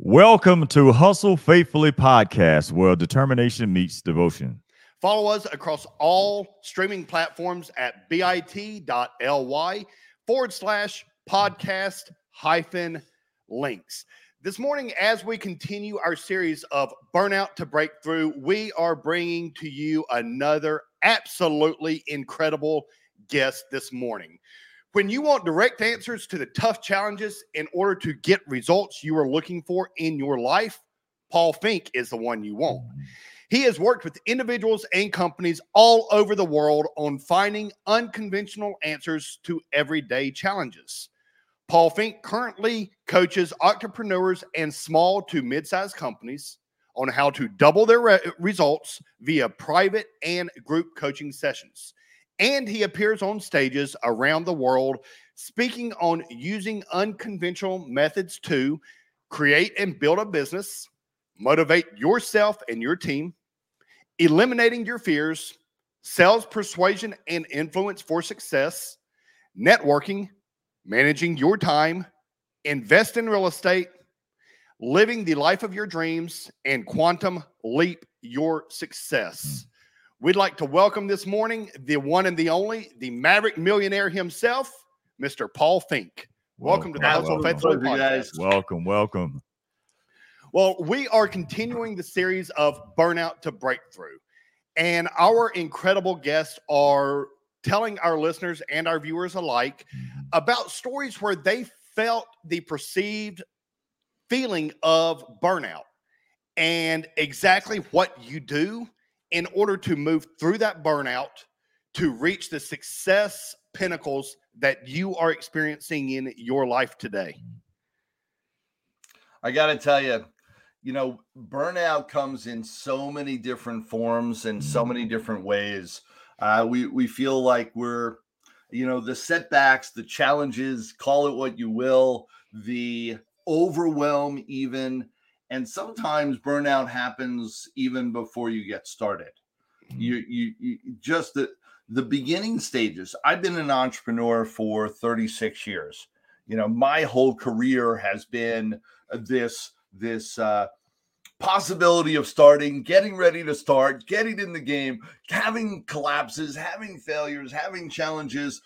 Welcome to Hustle Faithfully podcast, where determination meets devotion. Follow us across all streaming platforms at bit.ly forward slash podcast hyphen links. This morning, as we continue our series of Burnout to Breakthrough, we are bringing to you another absolutely incredible guest this morning. When you want direct answers to the tough challenges in order to get results you are looking for in your life, Paul Finck is the one you want. He has worked with individuals and companies all over the world on finding unconventional answers to everyday challenges. Paul Finck currently coaches entrepreneurs and small to mid sized companies on how to double their re- results via private and group coaching sessions and he appears on stages around the world speaking on using unconventional methods to create and build a business, motivate yourself and your team, eliminating your fears, sales persuasion and influence for success, networking, managing your time, invest in real estate, living the life of your dreams, and quantum leap your success. We'd like to welcome this morning the one and the only, the Maverick millionaire himself, Mr. Paul Finck. Welcome, welcome to the Hustle Faithful Podcast. Welcome, welcome. Well, we are continuing the series of Burnout to Breakthrough, and our incredible guests are telling our listeners and our viewers alike mm-hmm. about stories where they felt the perceived feeling of burnout and exactly what you do in order to move through that burnout to reach the success pinnacles that you are experiencing in your life today? I got to tell you, you know, burnout comes in so many different forms and so many different ways. Uh, we we feel like we're, you know, the setbacks, the challenges, call it what you will, the overwhelm, even and sometimes burnout happens even before you get started mm-hmm. you, you, you just the the beginning stages i've been an entrepreneur for 36 years you know my whole career has been this this uh possibility of starting, getting ready to start, getting in the game, having collapses, having failures, having challenges,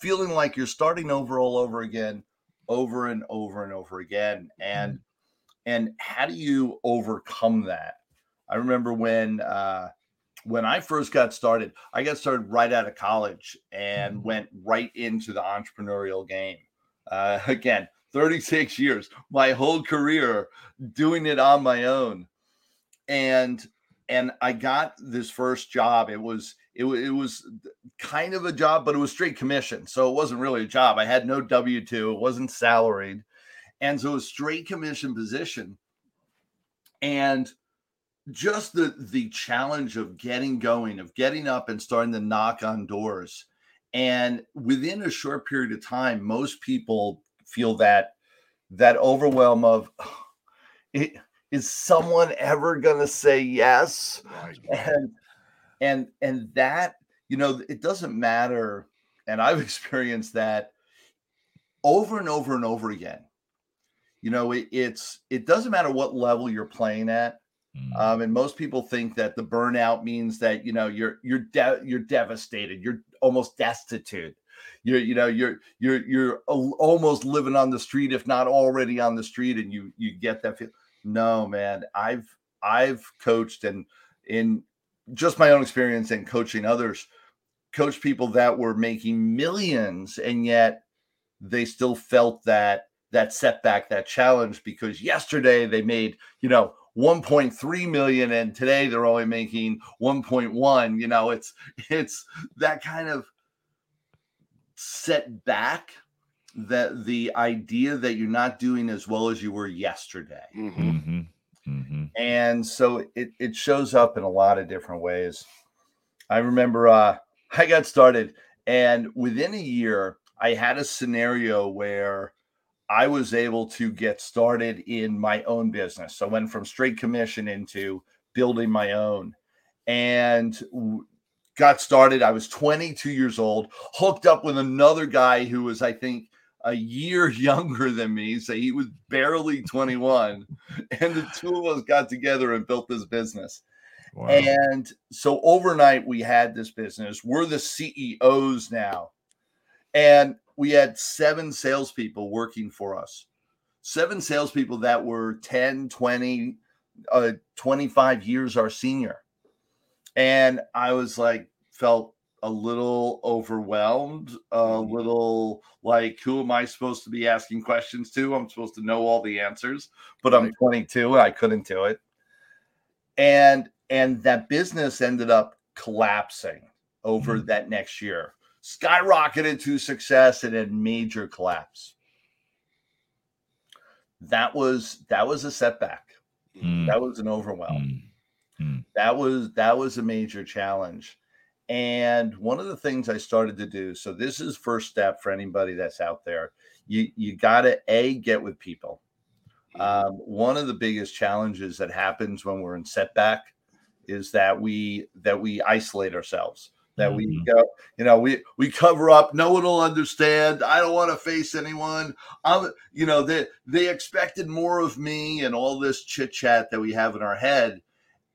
feeling like you're starting over all over again, over and over and over again. And mm-hmm and how do you overcome that? I remember when uh when i first got started i got started right out of college and mm-hmm. went right into the entrepreneurial game. Uh again 36 years my whole career doing it on my own. And and i got this first job. It was it, it was kind of a job but it was straight commission. So it wasn't really a job. I had no w2 it wasn't salaried and so a straight commission position. And just the the challenge of getting going, of getting up and starting to knock on doors. And within a short period of time, most people feel that that overwhelm of it, is someone ever going to say yes? Right. And and and that you know it doesn't matter. And I've experienced that over and over and over again you know it, it's it doesn't matter what level you're playing at mm. um, and most people think that the burnout means that you know you're you're de- you're devastated you're almost destitute you're you know you're you're you're almost living on the street if not already on the street and you you get that feel no man i've i've coached and in just my own experience and coaching others coach people that were making millions and yet they still felt that that setback, that challenge, because yesterday they made, you know, 1.3 million and today they're only making 1.1. You know, it's it's that kind of setback that the idea that you're not doing as well as you were yesterday. Mm-hmm. Mm-hmm. Mm-hmm. And so it, it shows up in a lot of different ways. I remember uh, I got started, and within a year, I had a scenario where I was able to get started in my own business. So I went from straight commission into building my own and got started. I was 22 years old, hooked up with another guy who was, I think, a year younger than me. So he was barely 21. And the two of us got together and built this business. Wow. And so overnight, we had this business. We're the CEOs now. And we had seven salespeople working for us, seven salespeople that were 10, 20, uh, 25 years our senior. And I was like, felt a little overwhelmed, a mm-hmm. little like, who am I supposed to be asking questions to? I'm supposed to know all the answers, but I'm 22 and I couldn't do it. And and that business ended up collapsing over mm-hmm. that next year, skyrocketed to success and then major collapse. That was that was a setback. Mm. That was an overwhelm. Mm. Mm. That was that was a major challenge. And one of the things I started to do, so this is first step for anybody that's out there. You you got to a get with people. Um, one of the biggest challenges that happens when we're in setback is that we that we isolate ourselves that mm-hmm. we go you know we we cover up no one will understand i don't want to face anyone i'm you know they they expected more of me and all this chit chat that we have in our head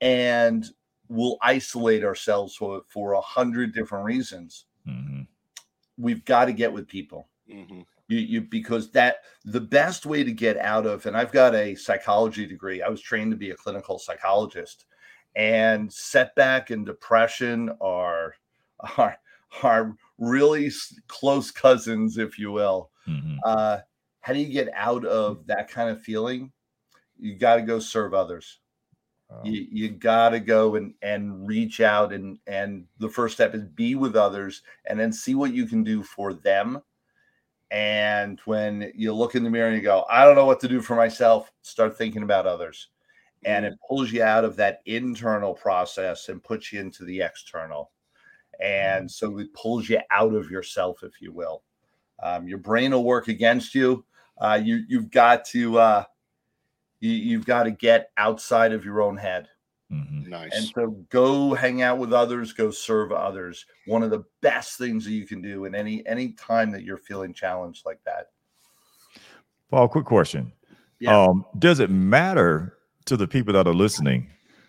and we'll isolate ourselves for for a hundred different reasons mm-hmm. we've got to get with people mm-hmm. you, you because that the best way to get out of and i've got a psychology degree i was trained to be a clinical psychologist and setback and depression are are are really close cousins, if you will. Mm-hmm. Uh, how do you get out of that kind of feeling? You got to go serve others. You, you got to go and and reach out and and the first step is be with others and then see what you can do for them. And when you look in the mirror and you go, I don't know what to do for myself, start thinking about others and it pulls you out of that internal process and puts you into the external. And so it pulls you out of yourself, if you will. Um, your brain will work against you. Uh, you you've got to uh, you, have got to get outside of your own head. Mm-hmm. Nice. And so go hang out with others, go serve others. One of the best things that you can do in any any time that you're feeling challenged like that. Paul, quick question. Yeah. Um, does it matter to the people that are listening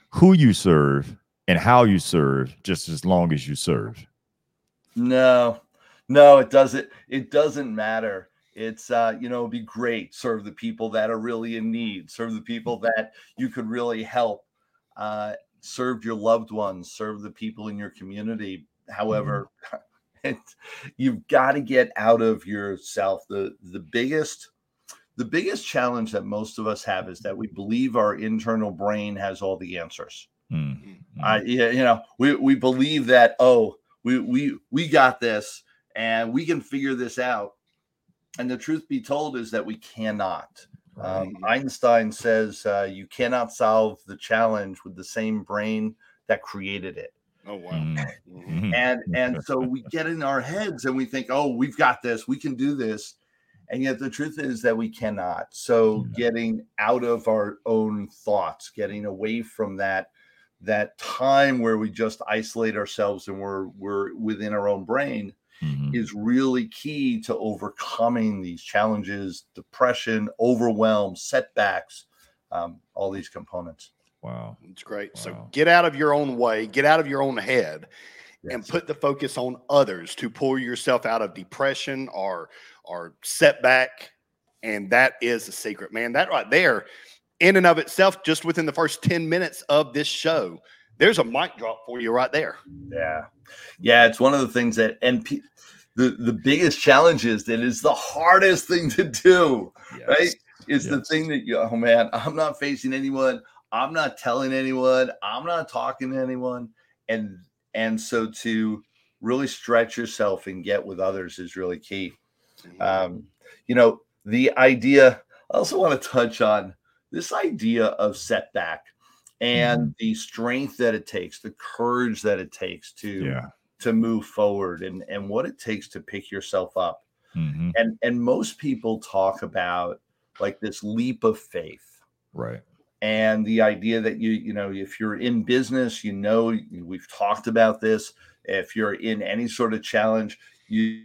who you serve and how you serve just as long as you serve no no it doesn't it doesn't matter it's uh you know be great serve the people that are really in need serve the people that you could really help uh serve your loved ones serve the people in your community however mm-hmm. it, you've got to get out of yourself the the biggest the biggest challenge that most of us have is that we believe our internal brain has all the answers. Mm-hmm. I, you know, we, we believe that, oh, we, we, we got this and we can figure this out. And the truth be told is that we cannot. Um, Einstein says uh, you cannot solve the challenge with the same brain that created it. Oh wow! Mm-hmm. mm-hmm. And and so we get in our heads and we think, oh, we've got this, we can do this, and yet the truth is that we cannot so getting out of our own thoughts getting away from that that time where we just isolate ourselves and we're we're within our own brain mm-hmm. is really key to overcoming these challenges depression overwhelm setbacks um, all these components wow it's great wow. so get out of your own way get out of your own head yes. and put the focus on others to pull yourself out of depression or or setback. And that is the secret, man. That right there, in and of itself, just within the first 10 minutes of this show, there's a mic drop for you right there. Yeah. Yeah. It's one of the things that, and pe- the, the biggest challenge is that is the hardest thing to do, yes. right? It's yes. the thing that you, oh man, I'm not facing anyone. I'm not telling anyone. I'm not talking to anyone. And, and so to really stretch yourself and get with others is really key. Um, you know, the idea, I also want to touch on this idea of setback and mm-hmm. the strength that it takes, the courage that it takes to yeah. to move forward and and what it takes to pick yourself up. Mm-hmm. And and most people talk about like this leap of faith. Right. And the idea that you you know if you're in business, you know we've talked about this, if you're in any sort of challenge, you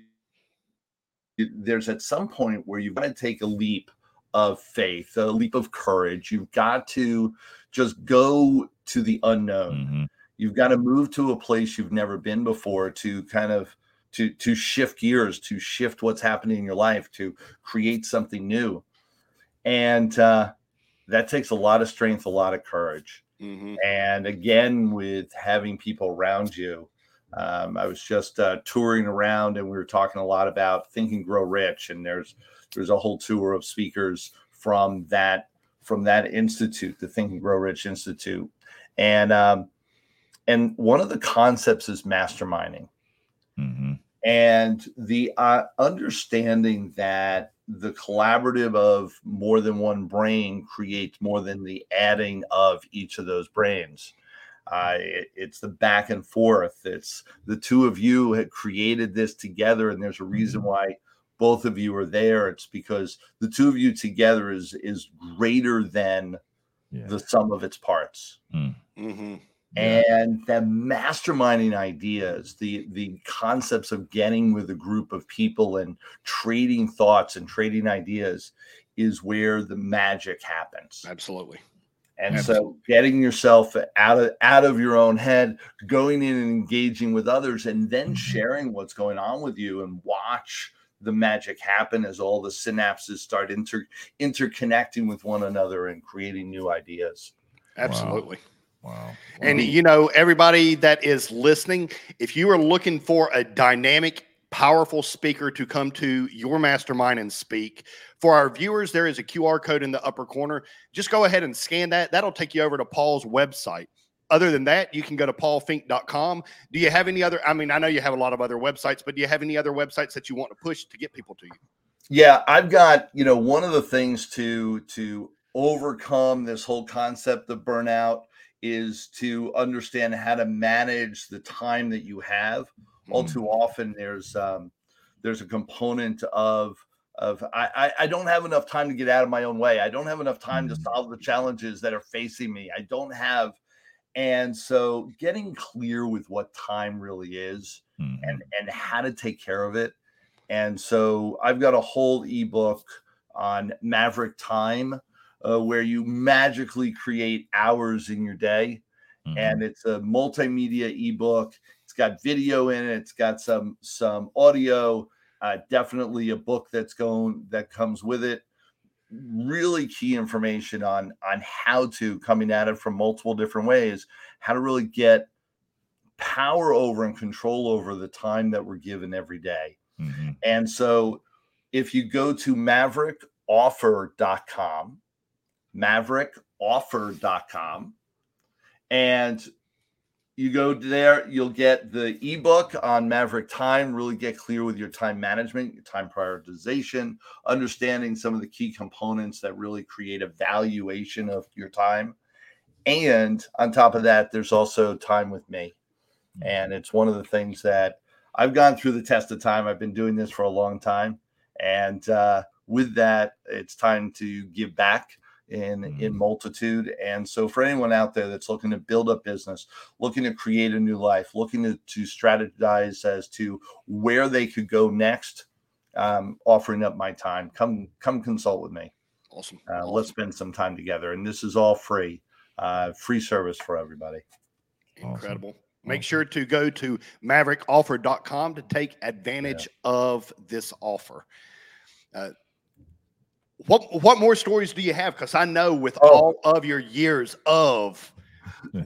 there's at some point where you've got to take a leap of faith, a leap of courage. You've got to just go to the unknown. Mm-hmm. You've got to move to a place you've never been before to kind of to to shift gears, to shift what's happening in your life, to create something new. And uh, that takes a lot of strength, a lot of courage. Mm-hmm. And again, with having people around you, um, I was just uh, touring around, and we were talking a lot about Think and Grow Rich, and there's there's a whole tour of speakers from that from that institute, the Think and Grow Rich Institute, and um, and one of the concepts is masterminding, Mm-hmm. and the uh, understanding that the collaborative of more than one brain creates more than the adding of each of those brains. Uh, it- it's the back and forth. It's the two of you had created this together, and there's a reason why both of you are there. It's because the two of you together is is greater than Yeah. the sum of its parts Mm-hmm. Yeah. and the masterminding ideas the the concepts of getting with a group of people and trading thoughts and trading ideas is where the magic happens Absolutely. and Absolutely. so getting yourself out of out of your own head going in and engaging with others and then Mhm. sharing what's going on with you and watch the magic happen as all the synapses start inter interconnecting with one another and creating new ideas Absolutely. Wow. And you know, everybody that is listening, if you are looking for a dynamic, powerful speaker to come to your mastermind and speak, for our viewers, there is a QR code in the upper corner. Just go ahead and scan that. That'll take you over to Paul's website. Other than that, you can go to paulfinck.com. Do you have any other? I mean, I know you have a lot of other websites, but do you have any other websites that you want to push to get people to you? Yeah, I've got, you know, one of the things to to overcome this whole concept of burnout is to understand how to manage the time that you have. All Mhm. too often there's um there's a component of of I, I don't have enough time to get out of my own way. I don't have enough time to Mhm. solve the challenges that are facing me. I don't have and so getting clear with what time really is Mhm. and and how to take care of it. And so I've got a whole ebook on Maverick Time uh, where you magically create hours in your day. Mhm. And it's a multimedia ebook. It's got video in it. It's got some some audio. Uh, definitely a book that's going that comes with it. Really key information on on how to coming at it from multiple different ways. How to really get power over and control over the time that we're given every day. Mhm. And so if you go to maverickoffer.com, maverickoffer.com, and you go there, you'll get the ebook on Maverick Time, really get clear with your time management, your time prioritization, understanding some of the key components that really create a valuation of your time. And on top of that, there's also time with me. And it's one of the things that I've gone through the test of time. I've been doing this for a long time. And uh, with that, it's time to give back in in Mhm. multitude. And so for anyone out there that's looking to build a business, looking to create a new life, looking to, to strategize as to where they could go next, um, offering up my time, come come consult with me. Awesome. Uh, Awesome. Let's spend some time together. And this is all free, uh, free service for everybody. Awesome. Incredible. Make sure to go to maverickoffer.com to take advantage of this offer. Uh, what what more stories do you have? Because I know with Oh. all of your years of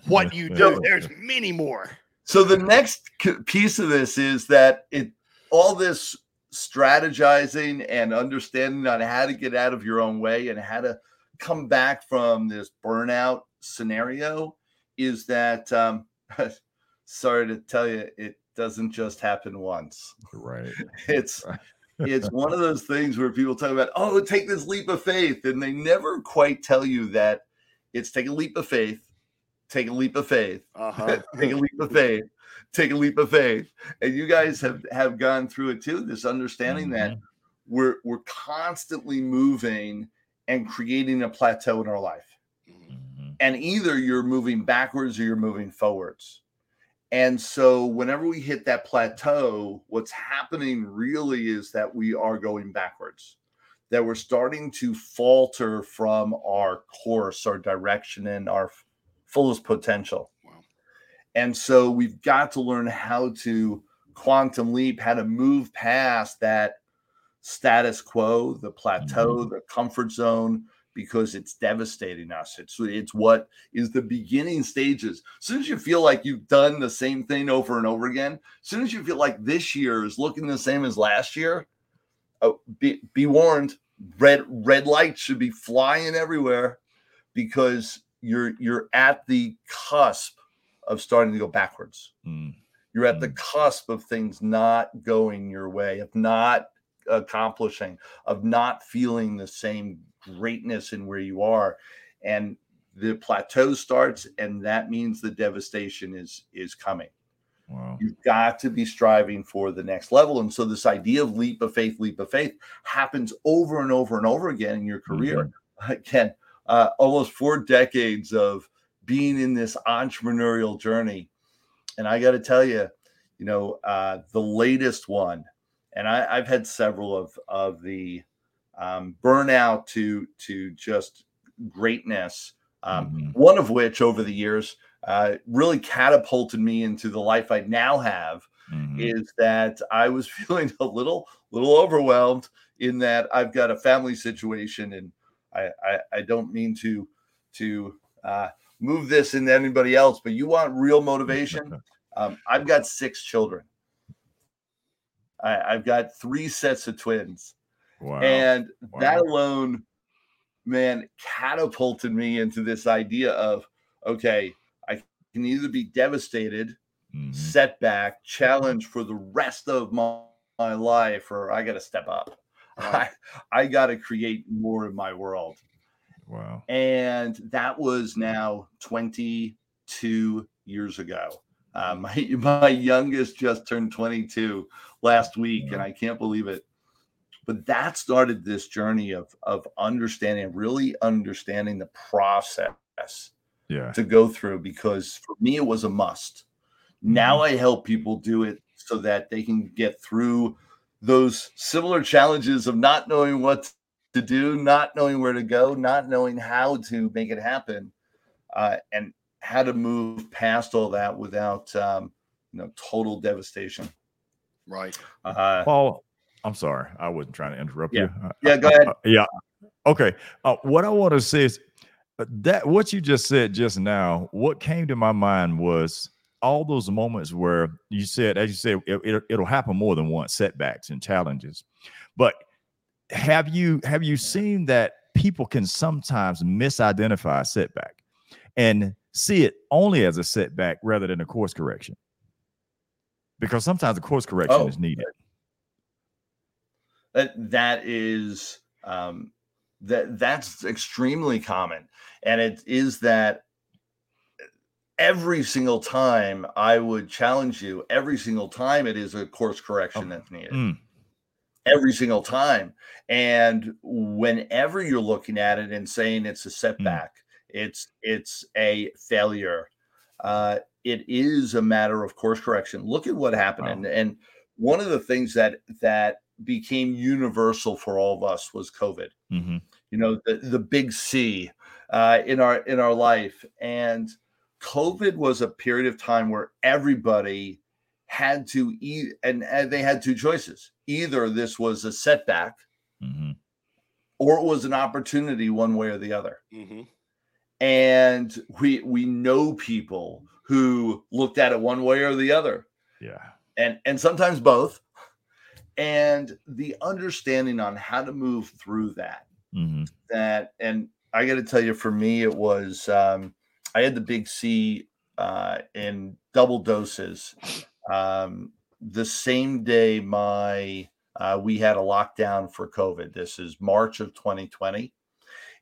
what you do, there's many more. So the next piece of this is that it all this strategizing and understanding on how to get out of your own way and how to come back from this burnout scenario is that um sorry to tell you it doesn't just happen once right. it's it's one of those things where people talk about oh take this leap of faith and they never quite tell you that it's take a leap of faith take a leap of faith Uh-huh. take a leap of faith take a leap of faith and you guys have have gone through it too this understanding that Mhm. we're we're constantly moving and creating a plateau in our life Mhm. Mhm. and either you're moving backwards or you're moving forwards And so, whenever we hit that plateau, what's happening really is that we are going backwards, that we're starting to falter from our course, our direction, and our fullest potential. Wow. And so, we've got to learn how to quantum leap, how to move past that status quo, the plateau, mm-hmm. the comfort zone, because it's devastating us. It's it's what is the beginning stages. As soon as you feel like you've done the same thing over and over again, as soon as you feel like this year is looking the same as last year, oh, be, be warned. Red red lights should be flying everywhere because you're you're at the cusp of starting to go backwards. Mm. You're at mm. the cusp of things not going your way, of not accomplishing, of not feeling the same greatness in where you are. And the plateau starts and that means the devastation is is coming. Wow. you've got to be striving for the next level. And so this idea of leap of faith leap of faith happens over and over and over again in your career. Mm-hmm. again uh, almost four decades of being in this entrepreneurial journey. And i got to tell you you know uh, the latest one and I, have had several of of the um, burnout to to just greatness. Um, mm-hmm. One of which, over the years, uh, really catapulted me into the life I now have. Mm-hmm. Is that I was feeling a little little overwhelmed in that I've got a family situation, and I I, I don't mean to to uh, move this into anybody else, but you want real motivation. Um, I've got six children. I, have got three sets of twins. Wow. And wow. that alone, man, catapulted me into this idea of okay, I can either be devastated, mm-hmm. setback, challenge for the rest of my, my life, or I got to step up. I, I got to create more in my world. Wow. And that was now 22 years ago. Uh, my, my youngest just turned 22 last week, and I can't believe it but that started this journey of of understanding really understanding the process yeah. to go through because for me it was a must. Now mm-hmm. i help people do it so that they can get through those similar challenges of not knowing what to do not knowing where to go not knowing how to make it happen uh, and how to move past all that without um, you know total devastation. Right. Uh, paul I'm sorry, I wasn't trying to interrupt yeah. you. Yeah, go ahead. Uh, yeah. Okay. Uh, what I want to say is uh, that what you just said just now, what came to my mind was all those moments where you said, as you said, it, it, will happen more than once, setbacks and challenges. But have you have you seen that people can sometimes misidentify a setback and see it only as a setback rather than a course correction? Because sometimes a course correction oh, is needed. That that is um, that that's extremely common, and it is that every single time I would challenge you. Every single time it is a course correction oh, that's needed. Mm. Every single time, and whenever you're looking at it and saying it's a mm. setback, mm. it's it's a failure. Uh, it is a matter of course correction. Look at what happened, wow. and, and one of the things that that became universal for all of us was COVID. Mm-hmm. You know, the, the big C uh, in our in our life, and COVID was a period of time where everybody had to eat, and, and they had two choices: either this was a setback, mm-hmm. or it was an opportunity, one way or the other. Mm-hmm. And we we know people who looked at it one way or the other. Yeah. And and sometimes both and the understanding on how to move through that mm-hmm. that and i got to tell you for me it was um, i had the big c uh, in double doses. Um, the same day my uh, we had a lockdown for covid. This is march of 2020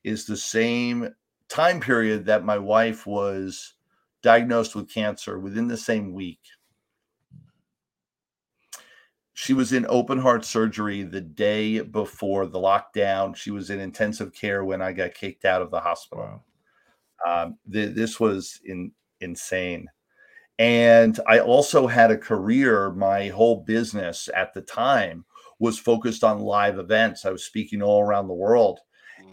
is the same time period that my wife was diagnosed with cancer within the same week she was in open heart surgery the day before the lockdown. She was in intensive care when I got kicked out of the hospital. Wow. Um, th- this was in, insane. And I also had a career, my whole business at the time was focused on live events. I was speaking all around the world.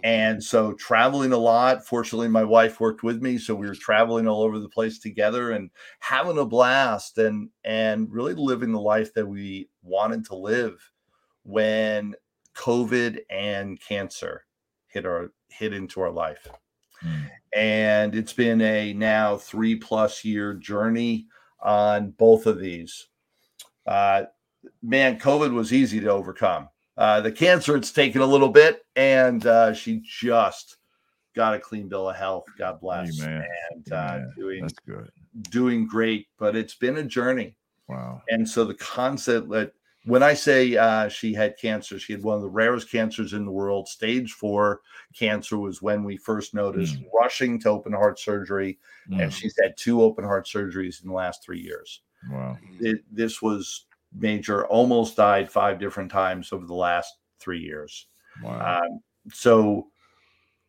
And so traveling a lot. Fortunately, my wife worked with me, so we were traveling all over the place together and having a blast and and really living the life that we wanted to live when COVID and cancer hit our hit into our life. Mm. And it's been a now three plus year journey on both of these. Uh, man, COVID was easy to overcome. Uh, the cancer, it's taken a little bit, and uh, she just got a clean bill of health. God bless, Amen. and uh, Amen. doing That's good. doing great. But it's been a journey, Wow. and so the concept that when I say uh, she had cancer, she had one of the rarest cancers in the world. Stage four cancer was when we first noticed, rushing to open heart surgery, Mm. and she's had two open heart surgeries in the last three years Wow. it, this was major almost died five different times over the last three years Wow. um, so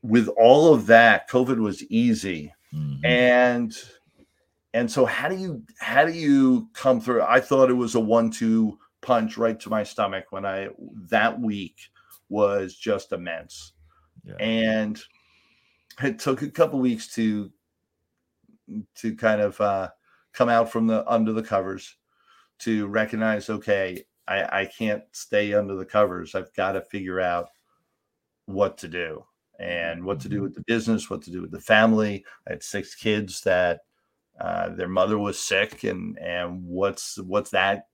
with all of that covid was easy Mhm. and and so how do you how do you come through i thought it was a one-two punch right to my stomach when i that week was just immense Yeah. and it took a couple weeks to to kind of uh, come out from the under the covers to recognize okay I, I can't stay under the covers. I've got to figure out what to do and what to do with the business what to do with the family. I had six kids that uh, their mother was sick and and what's what's that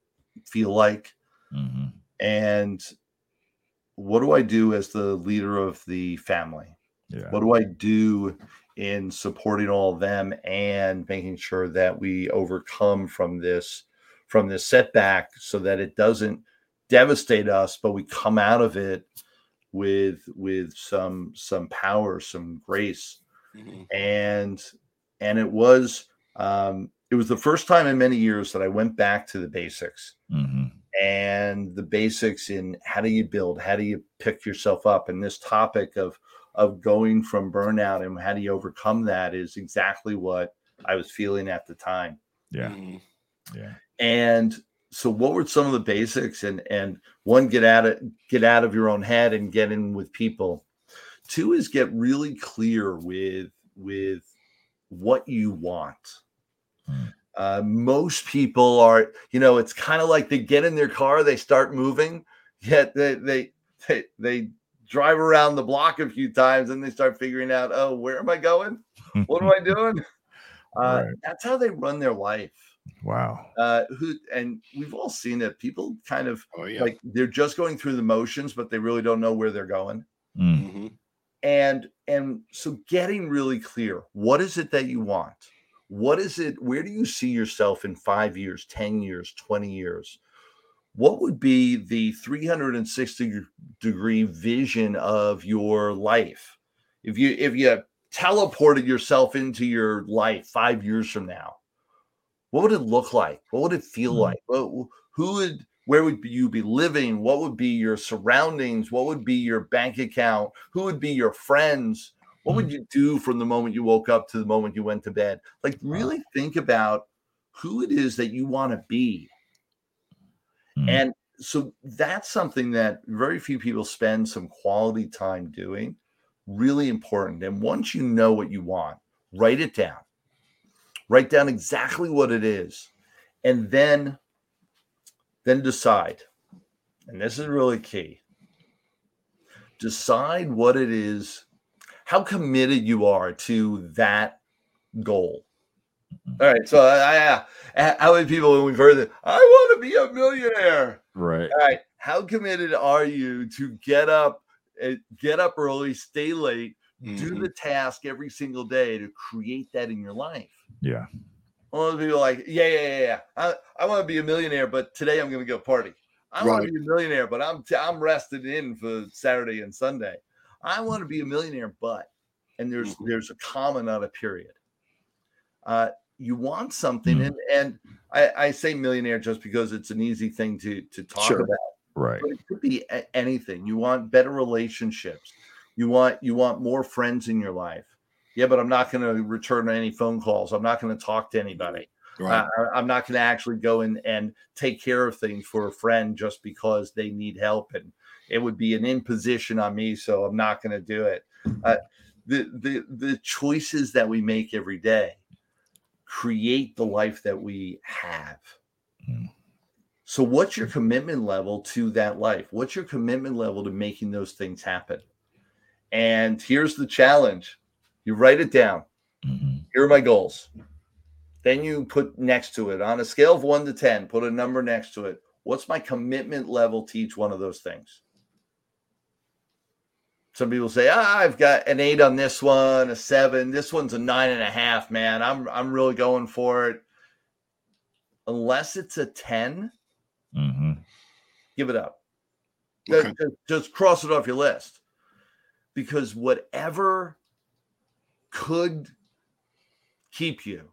feel like? Mhm. and what do i do as the leader of the family? Yeah. what do I do in supporting all of them and making sure that we overcome from this from this setback so that it doesn't devastate us, but we come out of it with with some some power, some grace. Mhm. And and it was um it was the first time in many years that I went back to the basics Mhm. and the basics in how do you build how do you pick yourself up and this topic of of going from burnout and how do you overcome that is exactly what i was feeling at the time Yeah. Mhm. Yeah. And so what were some of the basics and and one get out of get out of your own head and get in with people. Two is get really clear with with what you want. Mm. uh, most people are you know it's kind of like they get in their car they start moving yet they they they, they drive around the block a few times and they start figuring out oh where am i going? What am i doing? Uh, Right. that's how they run their life Wow. uh who and we've all seen it people kind of Oh yeah. like they're just going through the motions but they really don't know where they're going Mm. Mhm. and and so getting really clear what is it that you want what is it where do you see yourself in 5 years 10 years 20 years what would be the 360 degree vision of your life if you if you teleported yourself into your life 5 years from now what would it look like? What would it feel Mhm. like? What, who would where would you be living? What would be your surroundings? What would be your bank account? Who would be your friends? What would you do from the moment you woke up to the moment you went to bed? Like really think about who it is that you want to be. Mm. and so that's something that very few people spend some quality time doing really important. And once you know what you want write it down write down exactly what it is and then then decide. And this is really key. Decide what it is how committed you are to that goal. All right so I, I, how many people when we've heard that i want to be a millionaire Right. all right how committed are you to get up eh, get up early stay late do Mhm. the task every single day to create that in your life Yeah. all the people are like, yeah, yeah, yeah, yeah. I, I want to be a millionaire, but today I'm going to go party. I want to be a millionaire, but I'm t- I'm rested in for Saturday and Sunday. I want to be a millionaire, but and there's Mhm. there's a comma, not a period. Uh, you want something, Mm. and and I, I say millionaire just because it's an easy thing to to talk Sure. about Right. but it could be anything you want better relationships you want you want more friends in your life yeah but i'm not going to return any phone calls i'm not going to talk to anybody Right. I, am not going to actually go in and take care of things for a friend just because they need help, and it would be an imposition on me. So I'm not going to do it. Uh, the the the choices that we make every day create the life that we have. Mm. So, what's your commitment level to that life? What's your commitment level to making those things happen? And here's the challenge you write it down. Mm-hmm. Here are my goals. Then you put next to it on a scale of one to 10, put a number next to it. What's my commitment level to each one of those things? Some people say, ah, I've got an eight on this one, a seven. This one's a nine and a half, man. I'm I'm really going for it. Unless it's a 10, mm-hmm. give it up. Okay. Just, just cross it off your list. Because whatever could keep you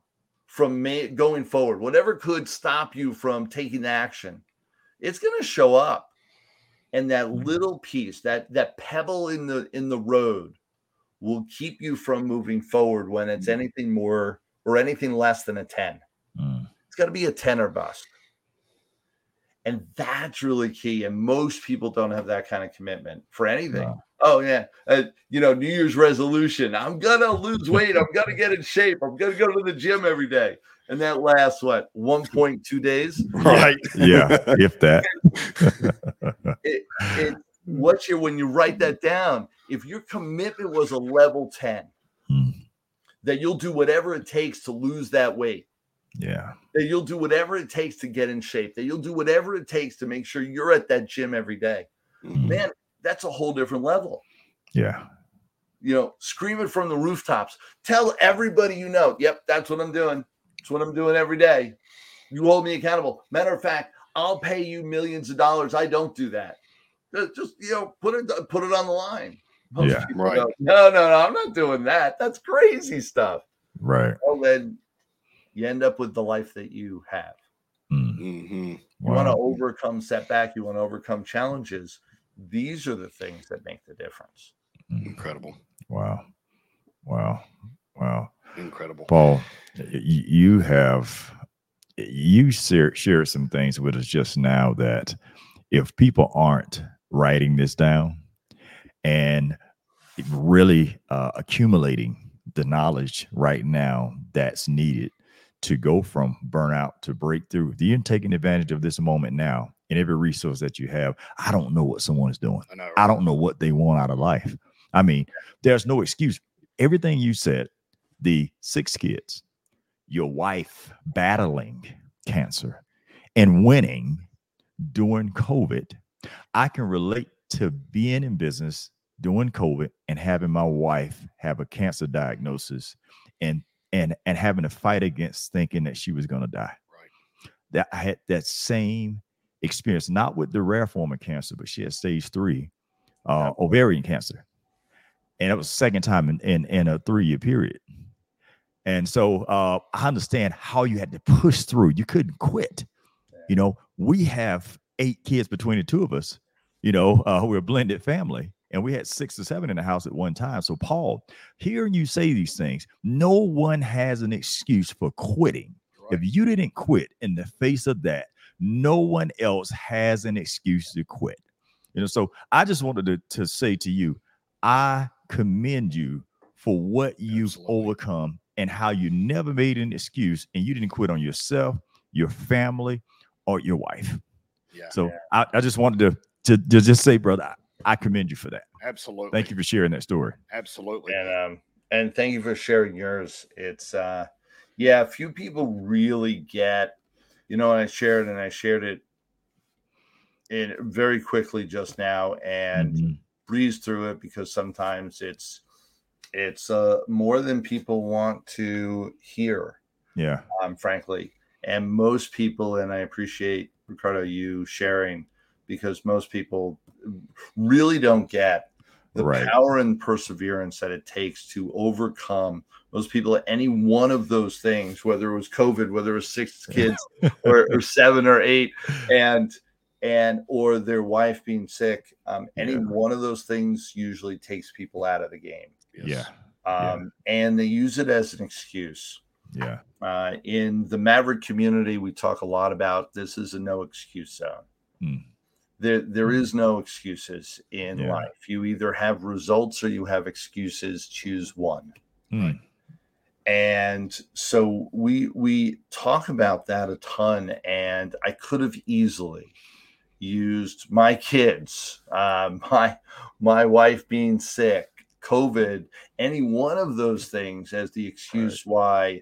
from going forward, whatever could stop you from taking action, it's going to show up. And that mm-hmm. little piece, that that pebble in the in the road, will keep you from moving forward when it's mm-hmm. anything more or anything less than a ten. Mm. It's got to be a ten or bust. And that's really key. And most people don't have that kind of commitment for anything. No. Oh yeah, uh, you know, New Year's resolution. I'm gonna lose weight. I'm gonna get in shape. I'm gonna go to the gym every day. And that lasts what 1.2 days, right? yeah, if that. it, it, what's your when you write that down? If your commitment was a level 10, hmm. that you'll do whatever it takes to lose that weight. Yeah. That you'll do whatever it takes to get in shape. That you'll do whatever it takes to make sure you're at that gym every day. Mm-hmm. Man, that's a whole different level. Yeah. You know, scream it from the rooftops. Tell everybody you know, yep, that's what I'm doing. That's what I'm doing every day. You hold me accountable. Matter of fact, I'll pay you millions of dollars. I don't do that. Just you know, put it put it on the line. Most yeah, right. Go, no, no, no, I'm not doing that. That's crazy stuff. Right. Well, then you end up with the life that you have. Mm. Mm-hmm. You wow. want to overcome setback. You want to overcome challenges these are the things that make the difference. Mm. Incredible. Wow. Wow. Wow. Incredible. Paul, you have you share, shared some things with us just now that if people aren't writing this down and really uh, accumulating the knowledge right now that's needed to go from burnout to breakthrough, you're taking advantage of this moment now, in every resource that you have. I don't know what someone is doing. I, know, right? I don't know what they want out of life. I mean, there's no excuse. Everything you said, the six kids, your wife battling cancer and winning during COVID, I can relate to being in business during COVID and having my wife have a cancer diagnosis and and and having to fight against thinking that she was going to die. Right. That I had that same experience, not with the rare form of cancer, but she had stage three uh, ovarian cancer. And it was the second time in, in, in a three year period. And so uh, I understand how you had to push through. You couldn't quit. You know, we have eight kids between the two of us. You know, uh, we're a blended family, and we had six or seven in the house at one time. So, Paul, hearing you say these things, no one has an excuse for quitting. Right. If you didn't quit in the face of that, no one else has an excuse to quit. You know, so I just wanted to, to say to you, I commend you for what you've overcome and how you never made an excuse and you didn't quit on yourself, your family, or your wife. Yeah. So yeah. I, I just wanted to, to, to just say, brother, I, I commend you for that. Absolutely. Thank you for sharing that story. Absolutely. And um and thank you for sharing yours. It's uh yeah, few people really get you know, I shared and I shared it in very quickly just now and mm-hmm. breeze through it because sometimes it's it's uh, more than people want to hear. Yeah. Um, frankly, and most people, and I appreciate Ricardo you sharing because most people really don't get the right. power and perseverance that it takes to overcome those people any one of those things, whether it was COVID, whether it was six kids or, or, seven or eight, and and or their wife being sick. Um, any yeah. one of those things usually takes people out of the game. Yes. Yeah. Um, yeah. and they use it as an excuse. Yeah. Uh, in the Maverick community, we talk a lot about this is a no excuse zone. Mm. There, there is no excuses in Yeah. life. You either have results or you have excuses. Choose one. Mm. and so we we talk about that a ton and i could have easily used my kids uh, my my wife being sick covid any one of those things as the excuse why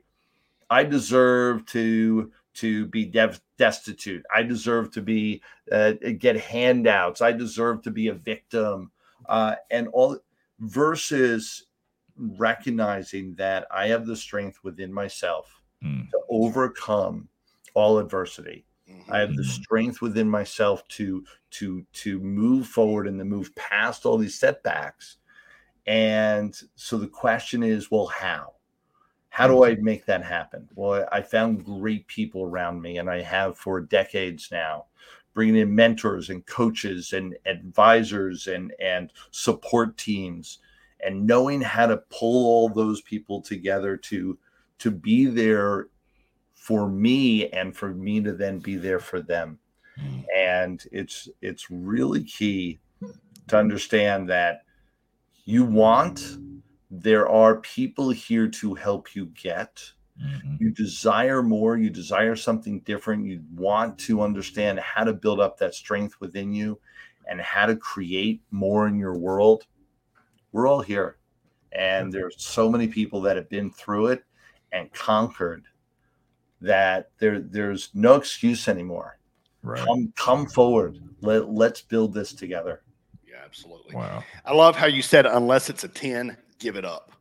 i deserve to to be dev- destitute i deserve to be uh, get handouts i deserve to be a victim uh, and all versus recognizing that I have the strength within myself Mm. to overcome all adversity. Mhm. I have the Mhm. strength within myself to to to move forward and to move past all these setbacks. And so the question is, well, how? How do I make that happen? Well, I found great people around me, and I have for decades now, bringing in mentors and coaches and advisors and and support teams, and knowing how to pull all those people together to to be there for me and for me to then be there for them Mm. and it's it's really key to understand that you want there are people here to help you get Mhm. you desire more you desire something different you want to understand how to build up that strength within you and how to create more in your world we're all here and there's so many people that have been through it and conquered that there there's no excuse anymore Right. come come forward Let, let's build this together Yeah, absolutely. Wow. I love how you said unless it's a 10, give it up.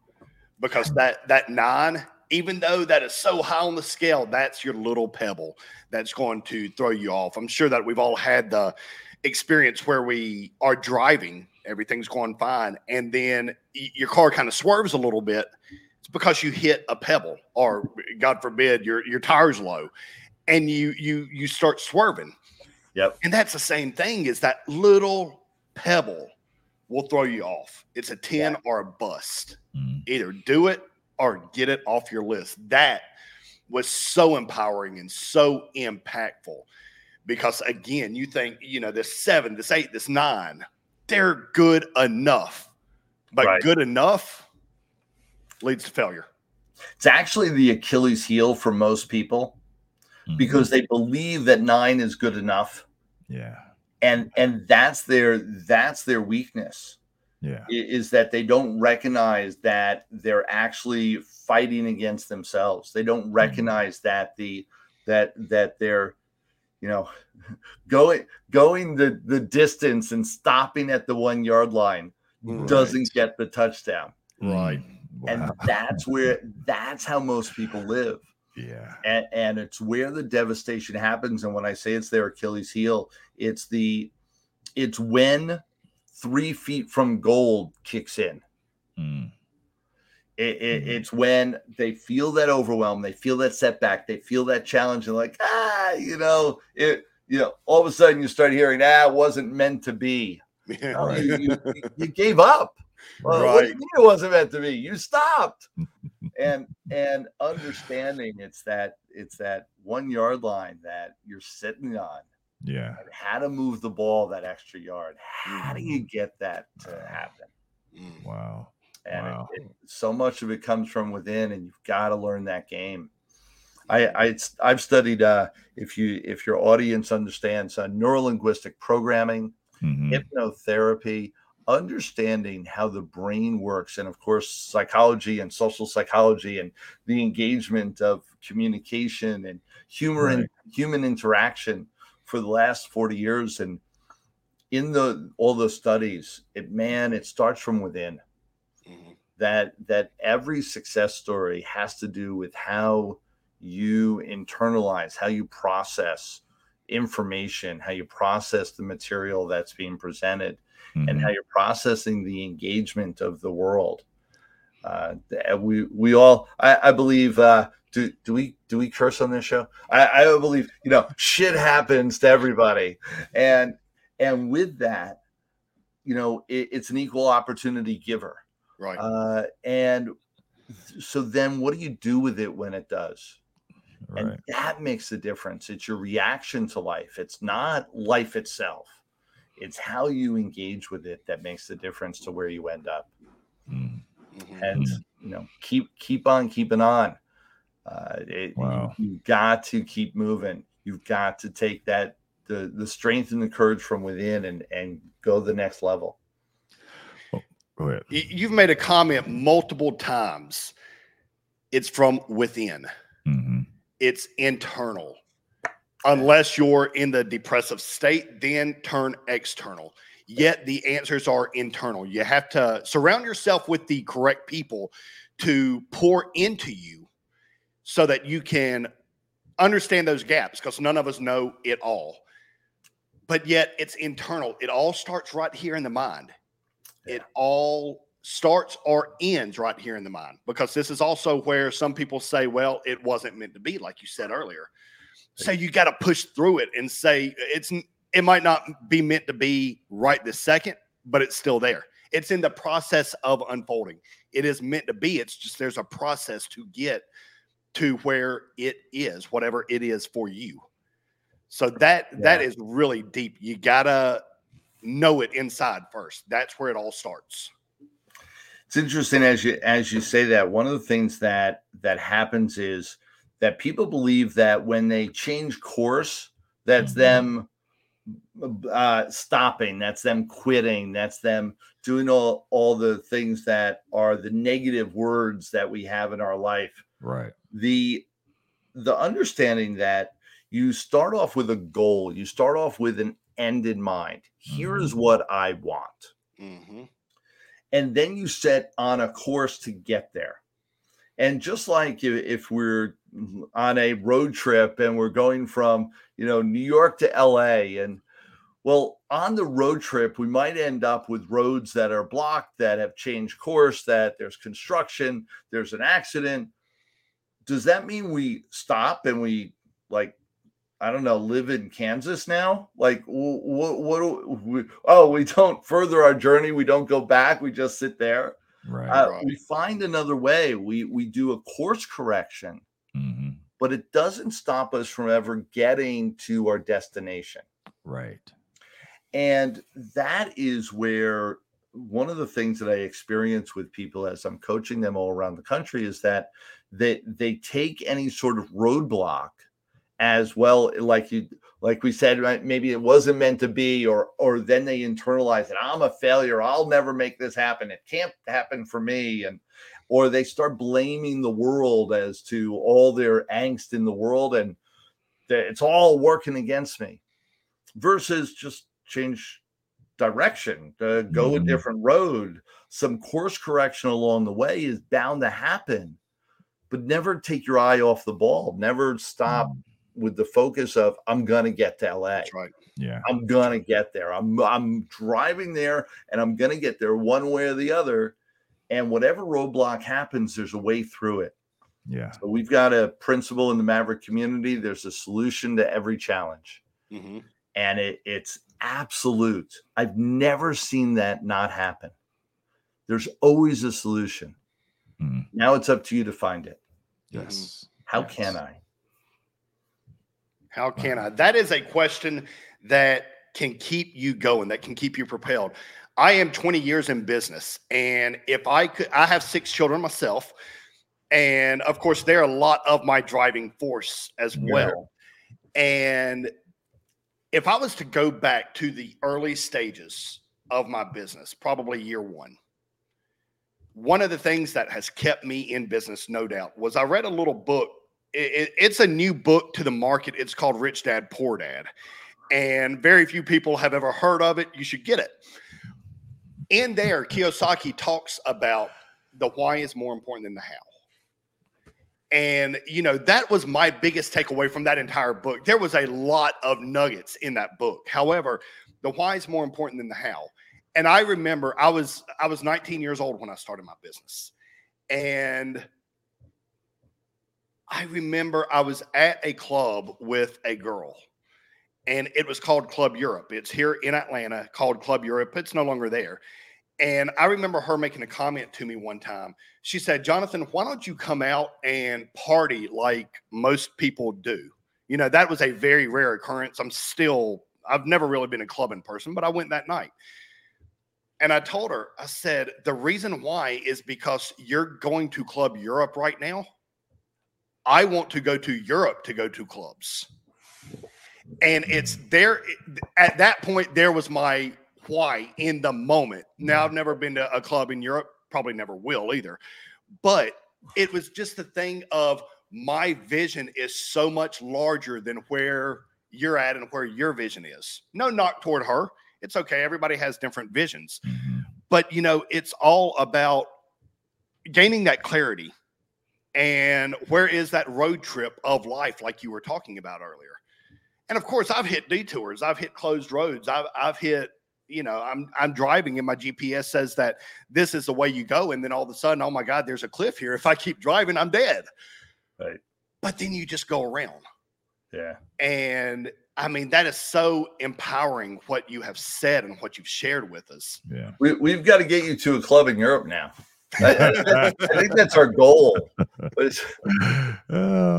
Because that that nine, even though that is so high on the scale, that's your little pebble that's going to throw you off. I'm sure that we've all had the experience where we are driving, everything's going fine, and then your car kind of swerves a little bit. It's because you hit a pebble, or God forbid, your your tire's low, and you you you start swerving. Yep. And that's the same thing. Is that little pebble will throw you off. It's a 10 or a bust. Mm. Either do it or get it off your list. That was so empowering and so impactful because, again, you think, you know, this seven, this eight, this nine, they're good enough. But Right. good enough leads to failure. it's actually the achilles heel for most people Mhm. because they believe that nine is good enough yeah. And and that's their that's their weakness Yeah. is that they don't recognize that they're actually fighting against themselves. They don't recognize that the that that they're you know going going the the distance and stopping at the one yard line doesn't get the touchdown. Right. Mm. And that's where that's how most people live. Yeah. And, and it's where the devastation happens. And when I say it's their Achilles heel, it's the it's when three feet from gold kicks in. Mm. It, it, Mhm. It's when they feel that overwhelm, they feel that setback, they feel that challenge, and like, ah, you know, it, you know, all of a sudden you start hearing, ah, it wasn't meant to be. No, Right. you, you, you gave up. Well, What do you Right. mean it wasn't meant to be? You stopped. and and understanding it's that it's that one yard line that you're sitting on Yeah. how to move the ball that extra yard. How do you get that to happen? Mm. Wow. and Wow. it, so much of it comes from within and you've got to learn that game I, I i've studied uh if you if your audience understands uh, neurolinguistic programming Mhm. hypnotherapy understanding how the brain works and of course psychology and social psychology and the engagement of communication and humor and human interaction for the last 40 years and in the all the studies it man it starts from within Mhm. that that every success story has to do with how you internalize how you process information how you process the material that's being presented and Mhm. how you're processing the engagement of the world uh, we we all I, I believe uh, do do we do we curse on this show? I, I believe you know shit happens to everybody, and and with that, you know it, it's an equal opportunity giver Right. uh, and so then what do you do with it when it does? Right. And that makes the difference. It's your reaction to life. It's not life itself. It's how you engage with it that makes the difference to where you end up. Mm. Mhm. And you know, keep keep on keeping on. Uh, it, Wow. you, have got to keep moving. You've got to take that the the strength and the courage from within and and go the next level. Go ahead. You've made a comment multiple times. It's from within. hmm It's internal. Unless you're in the depressive state, then turn external. Yet the answers are internal. You have to surround yourself with the correct people to pour into you so that you can understand those gaps because none of us know it all. But yet it's internal. It all starts right here in the mind. It all starts or ends right here in the mind because this is also where some people say, well, it wasn't meant to be, like you said earlier. So you got to push through it and say it's it might not be meant to be right this second, but it's still there. It's in the process of unfolding. It is meant to be. It's just there's a process to get to where it is, whatever it is for you. So that that Yeah. is really deep. You gotta know it inside first. That's where it all starts. It's interesting as you as you say that. One of the things that that happens is that people believe that when they change course, that's Mhm. them uh, stopping, that's them quitting, that's them doing all all the things that are the negative words that we have in our life. Right. The the understanding that you start off with a goal, you start off with an end in mind. Here is what I want Mm-hmm. and then you set on a course to get there. And just like i- if we're on a road trip and we're going from, you know, New York to LA and well, on the road trip, we might end up with roads that are blocked, that have changed course, that there's construction, there's an accident. Does that mean we stop and we like I don't know, live in Kansas now? Like, what? What? do we, oh, we don't further our journey. We don't go back. We just sit there. Right. Uh, Right. we find another way. We we do a course correction, but it doesn't stop us from ever getting to our destination. Right. And that is where one of the things that I experience with people as I'm coaching them all around the country is that they they take any sort of roadblock as well like you like we said right maybe it wasn't meant to be or or then they internalize it i'm a failure i'll never make this happen it can't happen for me and or they start blaming the world as to all their angst in the world and that it's all working against me versus just change direction uh, go a Mhm. different road some course correction along the way is bound to happen but never take your eye off the ball never stop Mm. with the focus of i'm gonna get to la That's right. Yeah. i'm gonna get there i'm i'm driving there and i'm gonna get there one way or the other and whatever roadblock happens there's a way through it Yeah. so we've got a principle in the maverick community there's a solution to every challenge Mm-hmm. and it, it's absolute. I've never seen that not happen. There's always a solution. Mm. Now it's up to you to find it. Yes. How Yes. can I? How can I? That is a question that can keep you going, that can keep you propelled. I am 20 years in business, and if I could, I have six children myself, and of course, they're a lot of my driving force as Yeah. well. And if I was to go back to the early stages of my business, probably year one, one of the things that has kept me in business, no doubt, was I read a little book. It- it- it's a new book to the market. It's called Rich Dad Poor Dad. And very few people have ever heard of it. You should get it. In there, Kiyosaki talks about the why is more important than the how. And, you know, that was my biggest takeaway from that entire book. There was a lot of nuggets in that book. However, the why is more important than the how. And I remember I was I was 19 years old when I started my business. And I remember I was at a club with a girl, and it was called Club Europe. It's here in Atlanta called Club Europe. It's no longer there. And I remember her making a comment to me one time. She said, Jonathan, why don't you come out and party like most people do? You know, that was a very rare occurrence. I'm still, I've never really been a club in person, but I went that night. And I told her, I said, the reason why is because you're going to Club Europe right now. I want to go to Europe to go to clubs. And it's there at that point, there was my why in the moment. Now, I've never been to a club in Europe, probably never will either. But it was just the thing of my vision is so much larger than where you're at and where your vision is. No knock toward her. It's okay. Everybody has different visions. Mm-hmm. But, you know, it's all about gaining that clarity. And where is that road trip of life, like you were talking about earlier? And of course, I've hit detours, I've hit closed roads, I've, I've hit you know, I'm I'm driving and my GPS says that this is the way you go, and then all of a sudden, oh my God, there's a cliff here. If I keep driving, I'm dead. Right. But then you just go around. Yeah. And I mean, that is so empowering what you have said and what you've shared with us. Yeah. We, we've got to get you to a club in Europe now. I, I, I, think that's our goal. oh,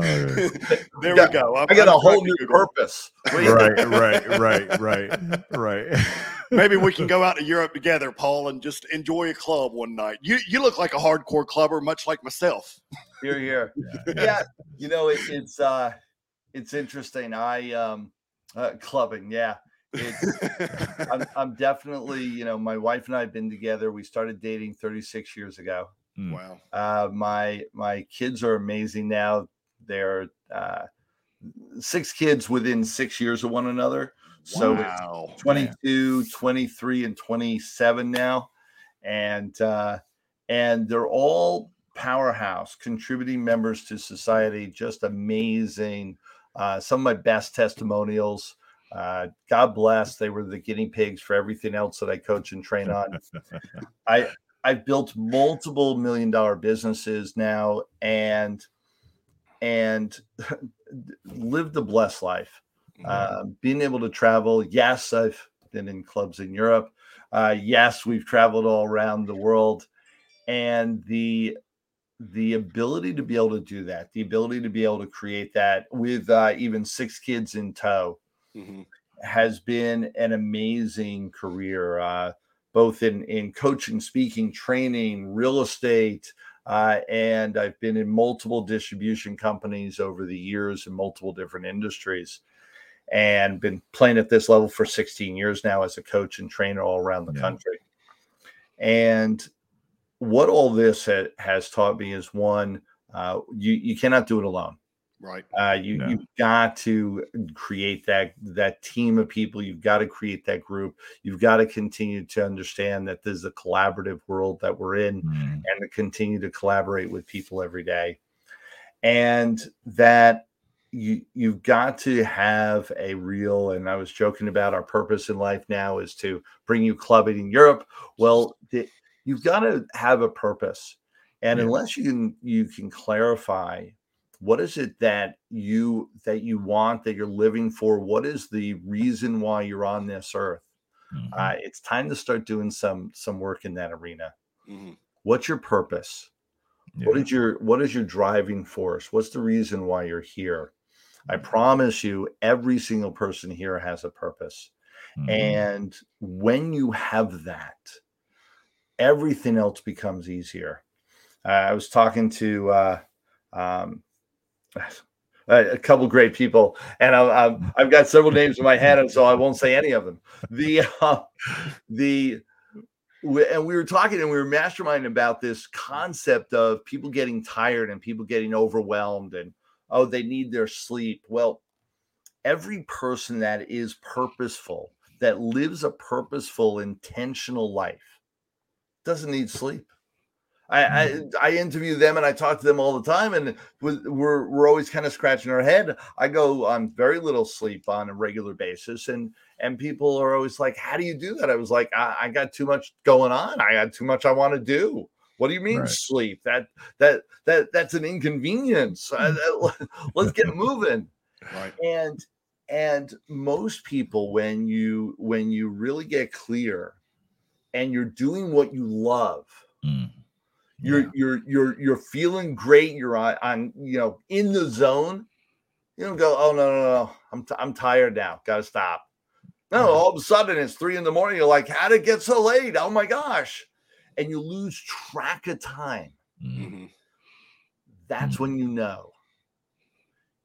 there we go. I'm, i got I'm a whole new purpose. right, right, right, right, right. Maybe we can go out to Europe together, Paul, and just enjoy a club one night. You you look like a hardcore clubber, much like myself. Here, here. Yeah, yeah you know it, it's uh, it's interesting. I um, uh, clubbing, yeah. I'm, I'm, definitely, you know, my wife and I have been together. We started dating 36 years ago. Hmm. Wow. Uh, my my kids are amazing now. They're uh, six kids within six years of one another. So wow. 22, 23, and 27 now. And uh, and they're all powerhouse, contributing members to society, just amazing. Uh, some of my best testimonials. Uh, God bless. They were the guinea pigs for everything else that I coach and train on. I I've built multiple million dollar businesses now and and lived a blessed life. Uh, being able to travel. Yes, I've been in clubs in Europe. Uh, yes, we've traveled all around the world, and the the ability to be able to do that, the ability to be able to create that with uh, even six kids in tow, mm-hmm. has been an amazing career. Uh, both in in coaching, speaking, training, real estate, uh, and I've been in multiple distribution companies over the years in multiple different industries and been playing at this level for 16 years now as a coach and trainer all around the yeah. country. And what all this ha- has taught me is one, uh, you you cannot do it alone. Right. Uh, you no. you've got to create that that team of people. You've got to create that group. You've got to continue to understand that this is a collaborative world that we're in, mm. and to continue to collaborate with people every day. And that you you've got to have a real and i was joking about our purpose in life now is to bring you clubbing in europe well the, you've got to have a purpose and yeah. unless you can you can clarify what is it that you that you want that you're living for what is the reason why you're on this earth mm-hmm. uh, it's time to start doing some some work in that arena mm-hmm. what's your purpose yeah. what is your what is your driving force what's the reason why you're here I promise you, every single person here has a purpose. Mm-hmm. And when you have that, everything else becomes easier. Uh, I was talking to uh, um, a couple great people, and I, have got several names in my head, and so I won't say any of them. The uh, the and we were talking and we were masterminding about this concept of people getting tired and people getting overwhelmed and oh, they need their sleep. Well, every person that is purposeful, that lives a purposeful, intentional life, doesn't need sleep. I, I, mm-hmm. I interview them and I talk to them all the time, and we're we're always kind of scratching our head. I go on very little sleep on a regular basis, and and people are always like, "How do you do that?" I was like, "I, I got too much going on. I got too much I want to do." What do you mean right. sleep? That that that that's an inconvenience. Let's get moving. Right. And and most people when you when you really get clear and you're doing what you love, Mm. You're Yeah. you're you're you're feeling great. You're on, on you know in the zone. You don't go, oh no no no, I'm t- I'm tired now. Got to stop. No, Right. all of a sudden it's three in the morning. You're like, how did it get so late? Oh my gosh, and you lose track of time. Mm. Mhm. That's Mm. when you know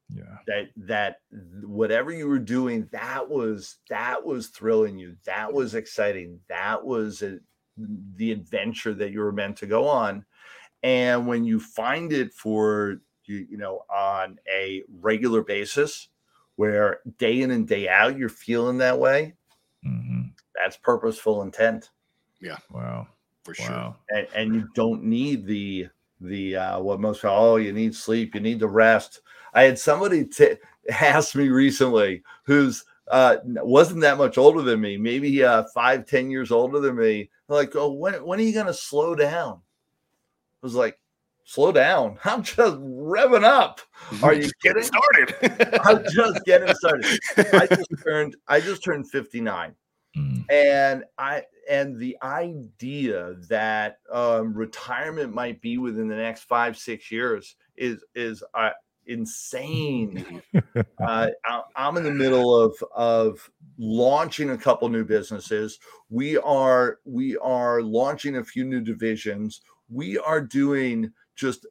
Yeah. that that whatever you were doing, that was that was thrilling you. That was exciting. That was a, the adventure that you were meant to go on. And when you find it for you, you know, on a regular basis, where day in and day out you're feeling that way, hmm that's purposeful intent. Yeah. Wow. For sure. Wow. and, and you don't need the the uh what most people, oh you need sleep you need to rest i had somebody t- ask me recently who's uh wasn't that much older than me maybe uh five ten years older than me like oh when, when are you gonna slow down? I was like slow down? I'm just revving up. Are you Getting started? i'm just getting started. I just turned i just turned 59 Mm. and i and the idea that um, retirement might be within the next five six years is is uh, insane uh, I- i'm in the middle of of launching a couple new businesses we are we are launching a few new divisions we are doing just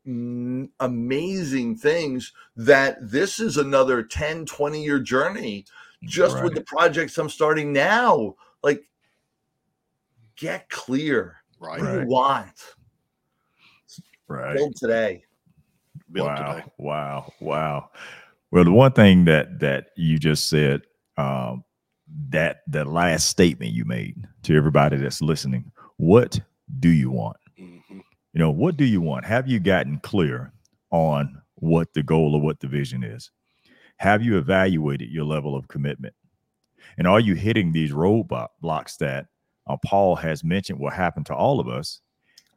amazing things that this is another 10 20 year journey just with the projects I'm starting now. Like, get clear. right. What do Right. you want? Right. Build today. Built wow. today. Wow. Wow. Well, the one thing that that you just said, um, that that last statement you made to everybody that's listening, what do you want? Mhm. You know, what do you want? Have you gotten clear on what the goal or what the vision is? Have you evaluated your level of commitment? And are you hitting these roadblock blocks that uh, Paul has mentioned will happen to all of us?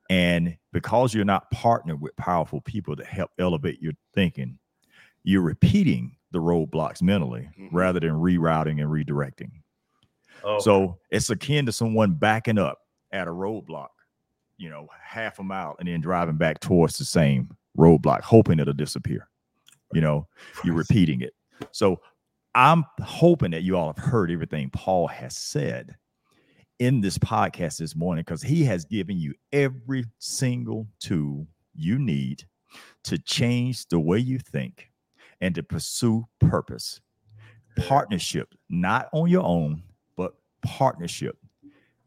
And because you're not partnered with powerful people to help elevate your thinking, you're repeating the roadblocks mentally Mhm. rather than rerouting and redirecting. Oh, So it's akin to someone backing up at a roadblock, you know, half a mile and then driving back towards the same roadblock, hoping it'll disappear. You know, you're repeating it. So I'm hoping that you all have heard everything Paul has said in this podcast this morning because he has given you every single tool you need to change the way you think and to pursue purpose. Partnership, not on your own, but partnership,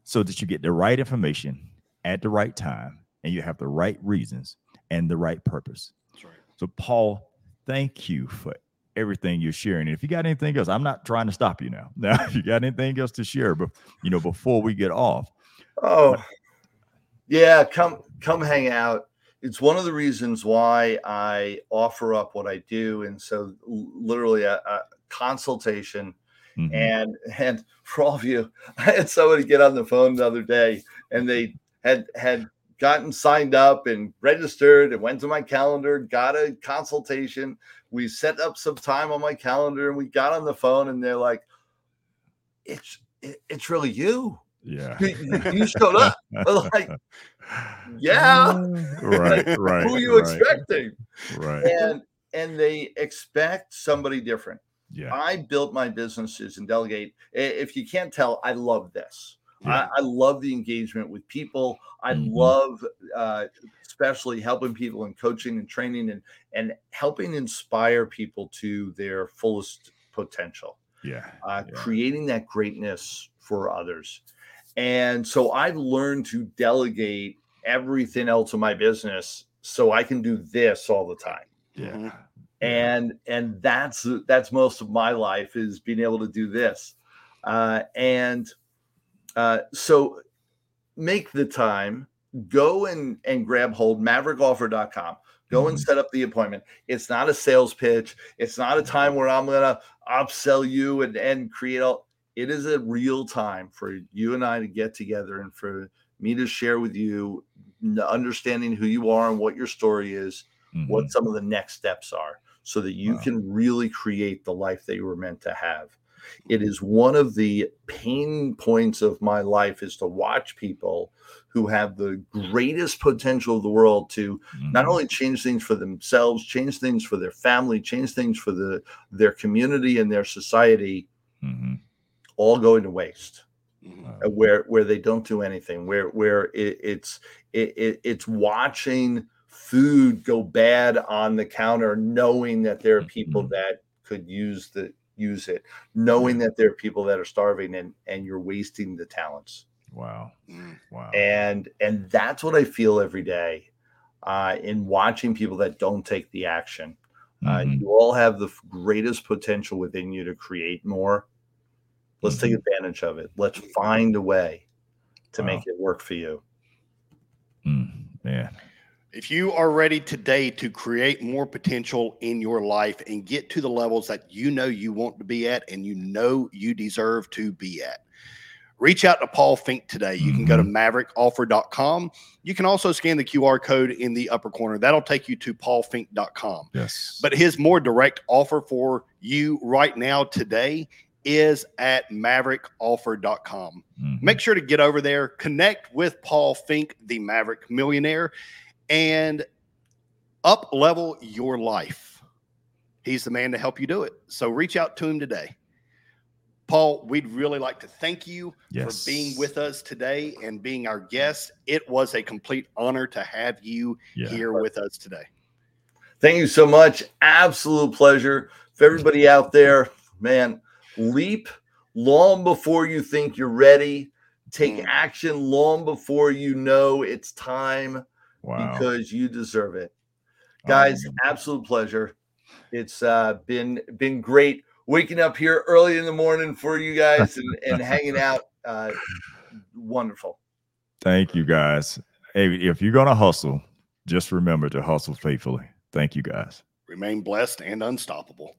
so that you get the right information at the right time and you have the right reasons and the right purpose. That's right. So, Paul, thank you for everything you're sharing. And if you got anything else, I'm not trying to stop you now. Now, if you got anything else to share, but you know, before we get off, Oh, yeah. Come, come hang out. It's one of the reasons why I offer up what I do, and so literally a, a consultation. mhm, And and for all of you, I had somebody get on the phone the other day, and they had had gotten signed up and registered, and went to my calendar, got a consultation. We set up some time on my calendar, and we got on the phone, and they're like, "It's it, it's really you." yeah. you, you showed up. Like, yeah. right, right. Who are you right, expecting? Right. And and they expect somebody different. Yeah. I built my businesses and delegate. If you can't tell, I love this. Yeah. I, I love the engagement with people. I Mhm. love, uh, especially helping people and coaching and training and and helping inspire people to their fullest potential Yeah. uh, Yeah. creating that greatness for others. And so I've learned to delegate everything else in my business so I can do this all the time. Yeah. Mhm. And and that's that's most of my life is being able to do this. Uh, and uh, so make the time, go and and grab hold maverickoffer.com. Go and Mhm. set up the appointment. It's not a sales pitch. It's not a time where I'm gonna upsell you and, and create all it is a real time for you and I to get together and for me to share with you understanding who you are and what your story is, Mhm. what some of the next steps are, so that you Wow. can really create the life that you were meant to have. It is one of the pain points of my life is to watch people who have the greatest potential of the world to not Mhm. only change things for themselves, change things for their family, change things for the their community and their society, Mhm. all going to waste Mhm. uh, where where they don't do anything where where it, it's it, it, it's watching food go bad on the counter knowing that there are people Mhm. that could use the use it knowing that there are people that are starving and and you're wasting the talents Wow. Mm. Wow. and and that's what i feel every day uh, in watching people that don't take the action uh, Mhm. you all have the greatest potential within you to create more let's take advantage of it let's find a way to Wow. make it work for you Mm, man. If you are ready today to create more potential in your life and get to the levels that you know you want to be at and you know you deserve to be at, reach out to Paul Finck today. You can go to maverickoffer.com. You can also scan the QR code in the upper corner. That'll take you to paulfinck.com. Yes. But his more direct offer for you right now today is at maverickoffer.com. Mhm. Make sure to get over there, connect with Paul Finck, the Maverick millionaire, and up level your life. He's the man to help you do it. So reach out to him today. Paul, we'd really like to thank you yes. for being with us today and being our guest. It was a complete honor to have you Yeah. here with us today. thank you so much absolute pleasure for everybody out there man leap long before you think you're ready take Mm. action long before you know it's time Wow. because you deserve it Oh, guys man. absolute pleasure it's uh been been great waking up here early in the morning for you guys and, and hanging out uh wonderful Thank you guys. Hey, if you're gonna hustle, just remember to hustle faithfully. Thank you guys. Remain blessed and unstoppable.